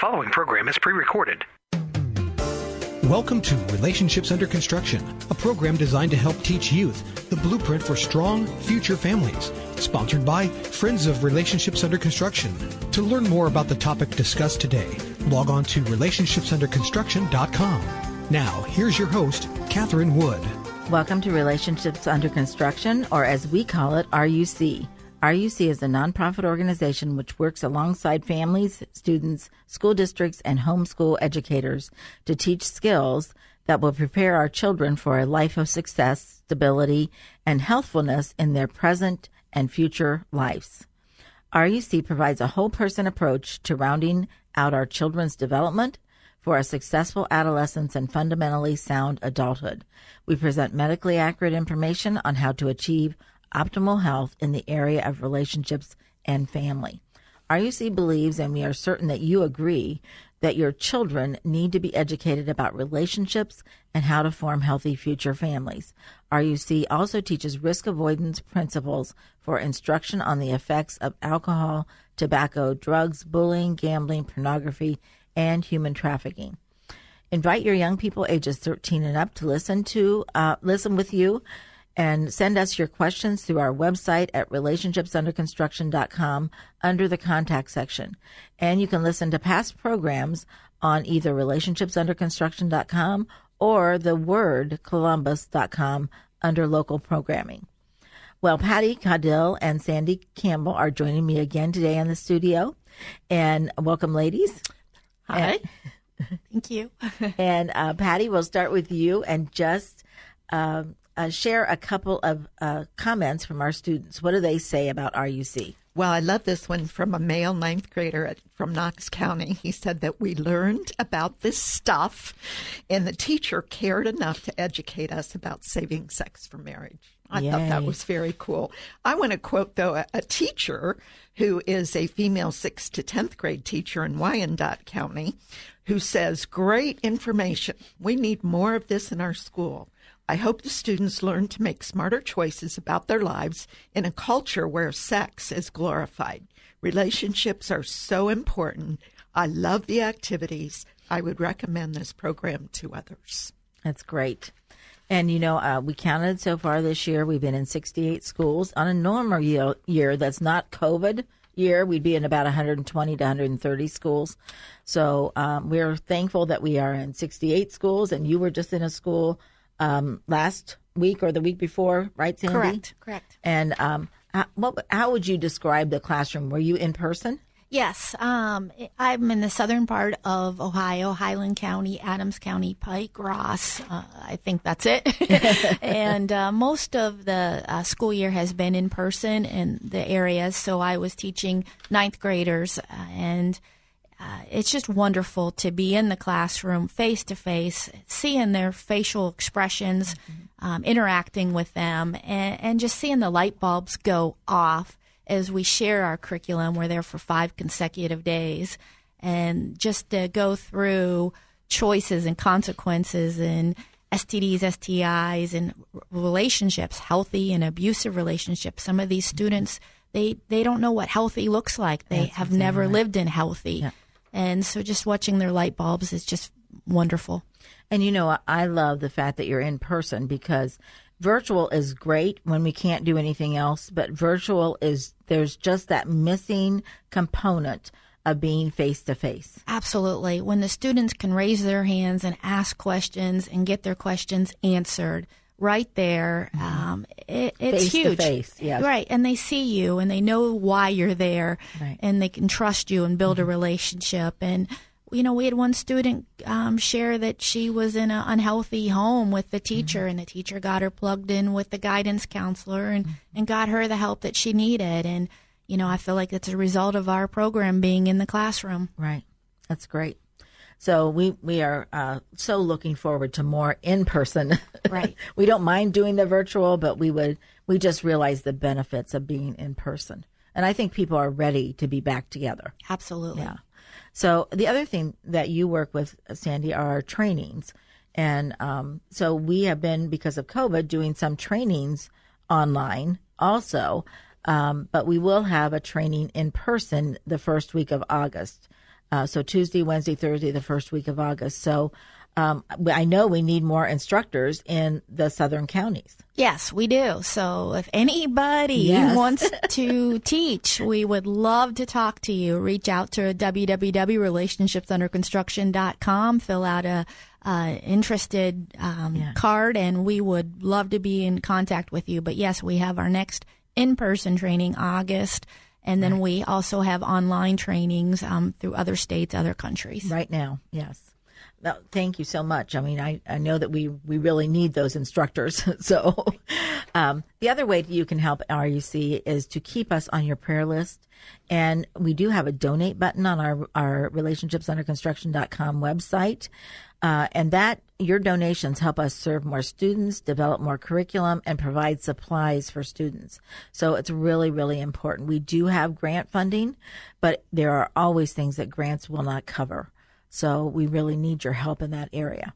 following program is pre recorded. Welcome to Relationships Under Construction, a program designed to help teach youth the blueprint for strong future families. Sponsored by Friends of Relationships Under Construction. To learn more about the topic discussed today, log on to relationshipsunderconstruction.com. Now, here's your host, Catherine Wood. Welcome to Relationships Under Construction, or as we call it, RUC. RUC is a nonprofit organization which works alongside families, students, school districts, and homeschool educators to teach skills that will prepare our children for a life of success, stability, and healthfulness in their present and future lives. RUC provides a whole person approach to rounding out our children's development for a successful adolescence and fundamentally sound adulthood. We present medically accurate information on how to achieve optimal health in the area of relationships and family. RUC believes, and we are certain that you agree, that your children need to be educated about relationships and how to form healthy future families. RUC also teaches risk avoidance principles for instruction on the effects of alcohol, tobacco, drugs, bullying, gambling, pornography, and human trafficking. Invite your young people ages 13 and up to listen to uh, listen with you and send us your questions through our website at relationshipsunderconstruction.com under the contact section. And you can listen to past programs on either relationshipsunderconstruction.com or the word columbus.com under local programming. Well, Patty Caudill and Sandy Campbell are joining me again today in the studio. And welcome, ladies. Hi. And, Thank you. and uh, Patty, we'll start with you and just um, uh, share a couple of uh, comments from our students. What do they say about RUC? Well, I love this one from a male ninth grader at, from Knox County. He said that we learned about this stuff, and the teacher cared enough to educate us about saving sex for marriage. I Yay. thought that was very cool. I want to quote, though, a, a, teacher who is a female 6th to 10th grade teacher in Wyandot County who says, Great information. We need more of this in our school. I hope the students learn to make smarter choices about their lives in a culture where sex is glorified. Relationships are so important. I love the activities. I would recommend this program to others. That's great. And you know, uh, we counted so far this year. We've been in 68 schools. On a normal year, year that's not COVID year, we'd be in about 120 to 130 schools. So um, we're thankful that we are in 68 schools, and you were just in a school um, last week or the week before, right, Sandy? Correct. Correct. And um, how, what, how would you describe the classroom? Were you in person? Yes, um, I'm in the southern part of Ohio, Highland County, Adams County, Pike, Ross. Uh, I think that's it. and uh, most of the uh, school year has been in person in the areas. So I was teaching ninth graders, uh, and uh, it's just wonderful to be in the classroom face to face, seeing their facial expressions, mm-hmm. um, interacting with them, and, and just seeing the light bulbs go off as we share our curriculum. We're there for five consecutive days, and just to go through choices and consequences and STDs, STIs, and relationships, healthy and abusive relationships. Some of these students, they, they don't know what healthy looks like. They That's have never right. lived in healthy. Yeah. And so just watching their light bulbs is just wonderful. And you know, I love the fact that you're in person because virtual is great when we can't do anything else, but virtual is there's just that missing component of being face to face. Absolutely. When the students can raise their hands and ask questions and get their questions answered right there, mm-hmm. um, it, it's face huge. face, yes. Right. And they see you and they know why you're there right. and they can trust you and build mm-hmm. a relationship. And you know, we had one student um, share that she was in an unhealthy home with the teacher, mm-hmm. and the teacher got her plugged in with the guidance counselor and, mm-hmm. and got her the help that she needed. And, you know, I feel like it's a result of our program being in the classroom. Right. That's great. So we we are uh, so looking forward to more in person. Right. we don't mind doing the virtual, but we would we just realize the benefits of being in person, and I think people are ready to be back together. Absolutely. Yeah. So the other thing that you work with, Sandy, are trainings. And um, so we have been, because of COVID, doing some trainings online also. Um, but we will have a training in person the first week of August. Uh, so Tuesday, Wednesday, Thursday, the first week of August. So um, I know we need more instructors in the southern counties. Yes, we do. So if anybody Yes. wants to teach, we would love to talk to you. Reach out to www.relationshipsunderconstruction.com, fill out a uh, interested um, Yeah. card, and we would love to be in contact with you. But yes, we have our next in-person training August, and then we also have online trainings um, through other states, other countries. Right now, yes. No, thank you so much. I mean, I, I know that we, we really need those instructors. so, um, the other way that you can help RUC is to keep us on your prayer list. And we do have a donate button on our, our relationshipsunderconstruction.com website. Uh, and that your donations help us serve more students, develop more curriculum, and provide supplies for students. So it's really, really important. We do have grant funding, but there are always things that grants will not cover. So we really need your help in that area.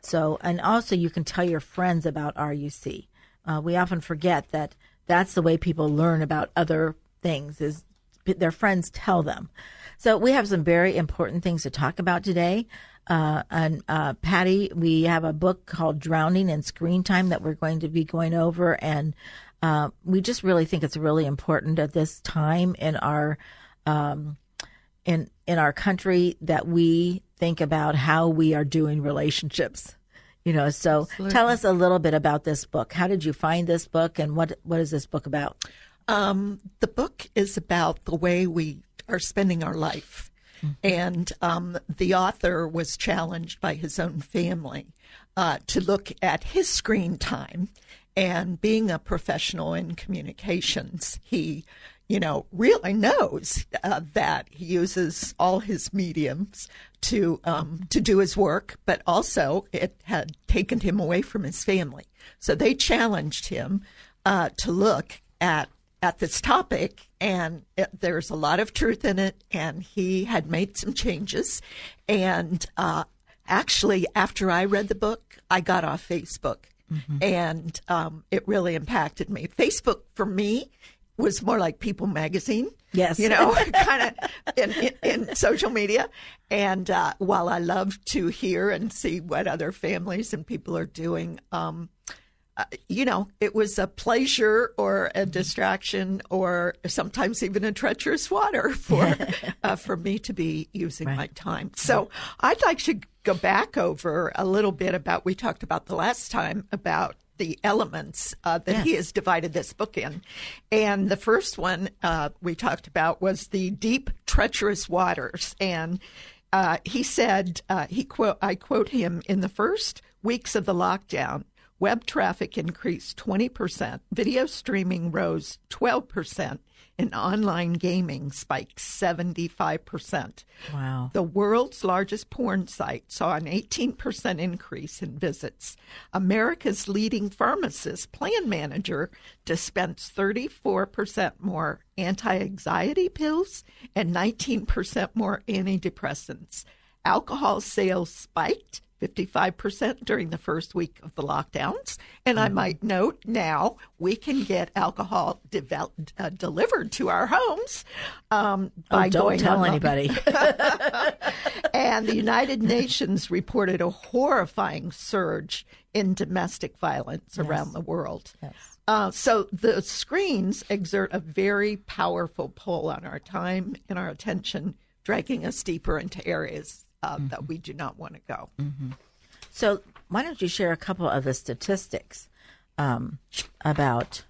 So, and also you can tell your friends about RUC. Uh, we often forget that that's the way people learn about other things is their friends tell them. So we have some very important things to talk about today. Uh, and uh, Patty, we have a book called Drowning in Screen Time that we're going to be going over, and uh, we just really think it's really important at this time in our um, in in our country that we think about how we are doing relationships. You know, so tell us a little bit about this book. How did you find this book, and what what is this book about? Um, the book is about the way we are spending our life. And um, the author was challenged by his own family uh, to look at his screen time. And being a professional in communications, he, you know, really knows uh, that he uses all his mediums to um, to do his work, but also it had taken him away from his family. So they challenged him uh, to look at at this topic, and it, there's a lot of truth in it. And he had made some changes, and uh, actually, after I read the book, I got off Facebook, and um, it really impacted me. Facebook for me was more like People Magazine. Yes. you know, kind of in, in, in social media. And uh, while I love to hear and see what other families and people are doing, um, you know, it was a pleasure or a distraction or sometimes even a treacherous water for uh, for me to be using my time. So I'd like to go back over a little bit about we talked about the last time about the elements uh, that he has divided this book in, and the first one uh, we talked about was the deep, treacherous waters, and uh, he said uh, he quote I quote him in the first weeks of the lockdown. Web traffic increased 20%, video streaming rose 12%, and online gaming spiked 75%. Wow. The world's largest porn site saw an 18% increase in visits. America's leading pharmacist, Plan Manager, dispensed 34% more anti anxiety pills and 19% more antidepressants. Alcohol sales spiked 55% during the first week of the lockdowns. And I might note now we can get alcohol devel- uh, delivered to our homes um, by oh, don't going tell anybody. And the United Nations reported a horrifying surge in domestic violence around the world. Uh, so the screens exert a very powerful pull on our time and our attention, dragging us deeper into areas uh, that we do not want to go. so why don't you share a couple of the statistics um, about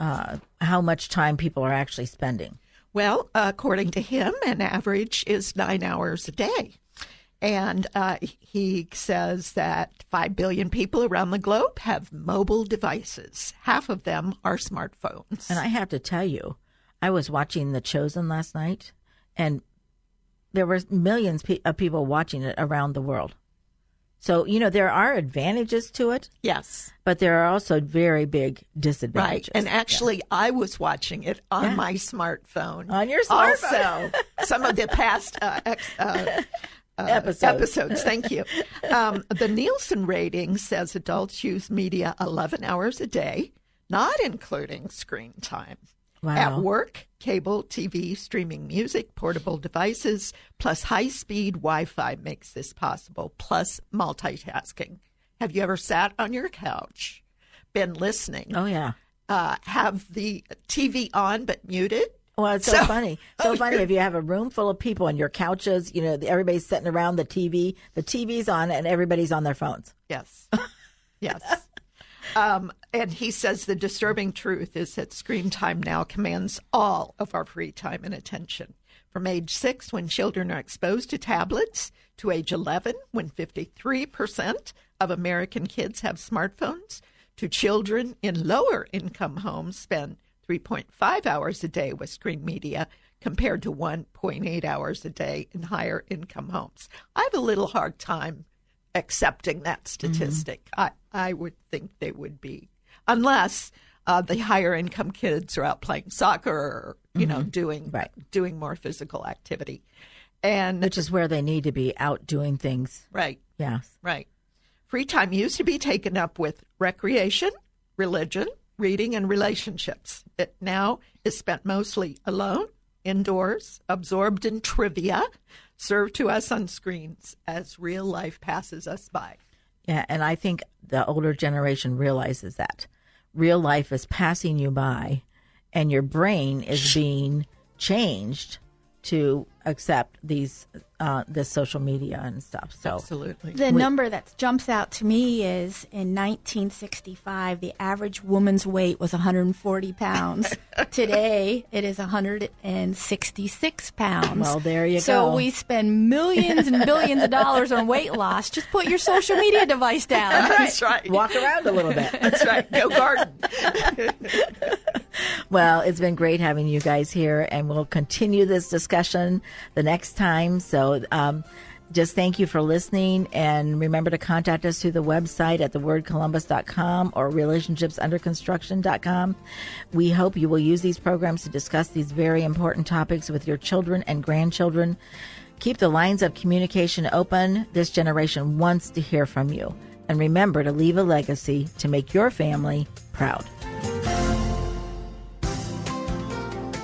uh, how much time people are actually spending? Well, according to him, an average is nine hours a day. And uh, he says that 5 billion people around the globe have mobile devices. Half of them are smartphones. And I have to tell you, I was watching The Chosen last night, and there were millions of people watching it around the world. So, you know, there are advantages to it, yes. but there are also very big disadvantages. Right. And actually, I was watching it on Yeah. my smartphone. On your smartphone. Also, some of the past uh, ex, uh, uh, Episodes. episodes. Thank you. Um, the Nielsen rating says adults use media 11 hours a day, not including screen time. Wow. At work, cable, TV, streaming music, portable devices, plus high speed Wi Fi makes this possible, plus multitasking. Have you ever sat on your couch, been listening, Oh yeah. uh, have the TV on but muted? Well, it's so, So- funny. So Oh, funny if you have a room full of people and your couches, you know, everybody's sitting around the TV, the TV's on and everybody's on their phones. Yes. Yes. Um, and he says the disturbing truth is that screen time now commands all of our free time and attention. From age six, when children are exposed to tablets, to age 11, when 53% of American kids have smartphones, to children in lower income homes spend 3.5 hours a day with screen media compared to 1.8 hours a day in higher income homes. I have a little hard time accepting that mm-hmm. statistic. I, I would think they would be, unless uh, the higher income kids are out playing soccer or you know doing Right. doing more physical activity. And Which is where they need to be out doing things. right, Yes. right. Free time used to be taken up with recreation, religion, reading, and relationships. It now is spent mostly alone, indoors, absorbed in trivia, served to us on screens as real life passes us by. Yeah, and I think the older generation realizes that real life is passing you by, and your brain is being changed to accept these uh, this social media and stuff. So Absolutely. The number that jumps out to me is in 1965, the average woman's weight was 140 pounds. Today, it is 166 pounds. Well, there you so go. So we spend millions and billions of dollars on weight loss. Just put your social media device down. That's right. walk around a little bit. That's right. Go garden. Well, it's been great having you guys here, and we'll continue this discussion the next time. So, um, just thank you for listening, and remember to contact us through the website at thewordcolumbus.com or relationshipsunderconstruction.com. We hope you will use these programs to discuss these very important topics with your children and grandchildren. Keep the lines of communication open. This generation wants to hear from you. And remember to leave a legacy to make your family proud.